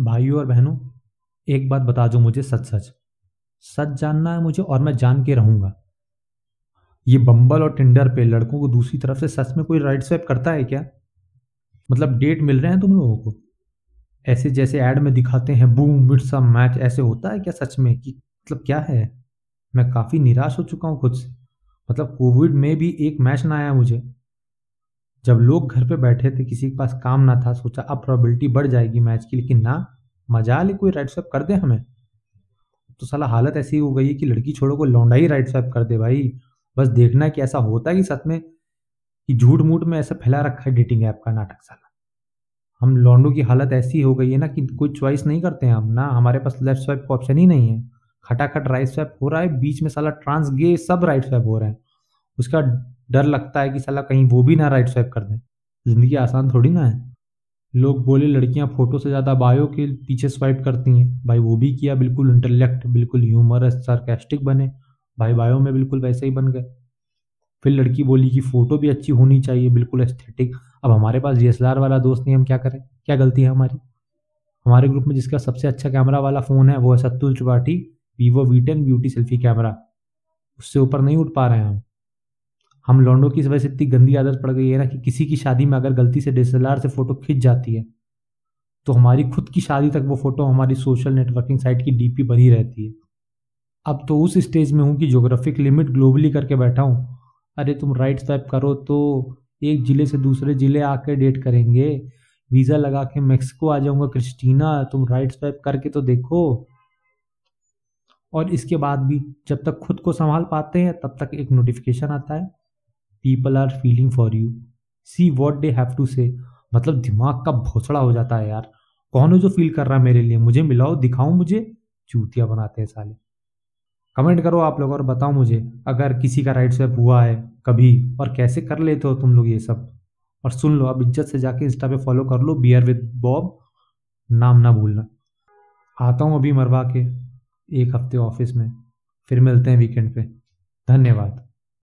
भाइयों और बहनों, एक बात बता दो मुझे सच सच सच जानना है मुझे और मैं जान के रहूँगा। ये बम्बल और टिंडर पे लड़कों को दूसरी तरफ़ से सच में कोई राइट स्वैप करता है क्या? मतलब डेट मिल रहे हैं तुम लोगों को? ऐसे जैसे ऐड में दिखाते हैं बूम मिट्स मैच ऐसे होता है क्या सच में कि मतलब क्या है? मैं काफ़ी निराश हो चुका हूँ खुद से। मतलब कोविड में भी एक मैच ना आया मुझे। जब लोग घर पे बैठे थे, किसी के पास काम ना था, सोचा अब प्रोबेबिलिटी बढ़ जाएगी मैच की, लेकिन ना मज़ा ले कोई राइट स्वैप कर दे हमें। तो साला हालत ऐसी हो गई है कि लड़की छोड़ो को लौंडा ही राइट स्वैप कर दे भाई। बस देखना कि ऐसा होता है कि सच में, कि झूठ मूठ में ऐसा फैला रखा है डेटिंग ऐप का नाटक साला। हम लॉन्डो की हालत ऐसी हो गई है ना कि कोई चॉइस नहीं करते हैं हम। ना हमारे पास लेफ़्ट स्वाइप का ऑप्शन ही नहीं है। खटाखट राइट स्वैप हो रहा है, बीच में साला ट्रांस गे सब राइट स्वैप हो रहे हैं। उसका डर लगता है कि साला कहीं वो भी ना राइट स्वैप कर दें। ज़िंदगी आसान थोड़ी ना है। लोग बोले, लड़कियाँ फ़ोटो से ज़्यादा बायो के पीछे स्वाइप करती हैं। भाई वो भी किया, बिल्कुल इंटेलेक्ट बिल्कुल ह्यूमरस सार्केस्टिक बने। भाई बायो में बिल्कुल वैसे ही बन गए। फिर लड़की बोली कि फ़ोटो भी अच्छी होनी चाहिए, बिल्कुल एस्थेटिक अब हमारे पास डी वाला दोस्त नहीं, हम क्या करें? क्या गलती है हमारी? हमारे ग्रुप में जिसका सबसे अच्छा कैमरा वाला फ़ोन है, वो है Sattul Tripathi Vivo V ten beauty selfie camera उससे ऊपर नहीं उठ पा रहे हैं हम। हम लॉन्डो की वजह से इतनी गंदी आदत पड़ गई है ना कि किसी की शादी में अगर गलती से डीएसएलआर से फ़ोटो खिंच जाती है तो हमारी खुद की शादी तक वो फ़ोटो हमारी सोशल नेटवर्किंग साइट की डीपी बनी रहती है। अब तो उस स्टेज में हूँ कि जोग्राफिक लिमिट ग्लोबली करके बैठा हूँ। अरे तुम राइट स्वाइप करो तो एक ज़िले से दूसरे ज़िले आकर डेट करेंगे, वीज़ा लगा के मेक्सिको आ जाऊँगा क्रिस्टीना, तुम राइट स्वाइप करके तो देखो। और इसके बाद भी जब तक खुद को संभाल पाते हैं, तब तक एक नोटिफिकेशन आता है। People are feeling for you see what they have to say मतलब दिमाग का भोसड़ा हो जाता है यार। कौन है जो फील कर रहा है मेरे लिए? मुझे मिलाओ, दिखाओ मुझे। चूतिया बनाते हैं साले। कमेंट करो आप लोग और बताओ मुझे, अगर किसी का राइट स्वैप हुआ है कभी, और कैसे कर लेते हो तुम लोग ये सब? और सुन लो, अब इज़्ज़त से जाके इंस्टा पे फॉलो कर लो बियर विद बॉब नाम ना भूलना। आता हूँ अभी मरवा के, एक हफ़्ते ऑफ़िस में। फिर मिलते हैं वीकेंड पे। धन्यवाद।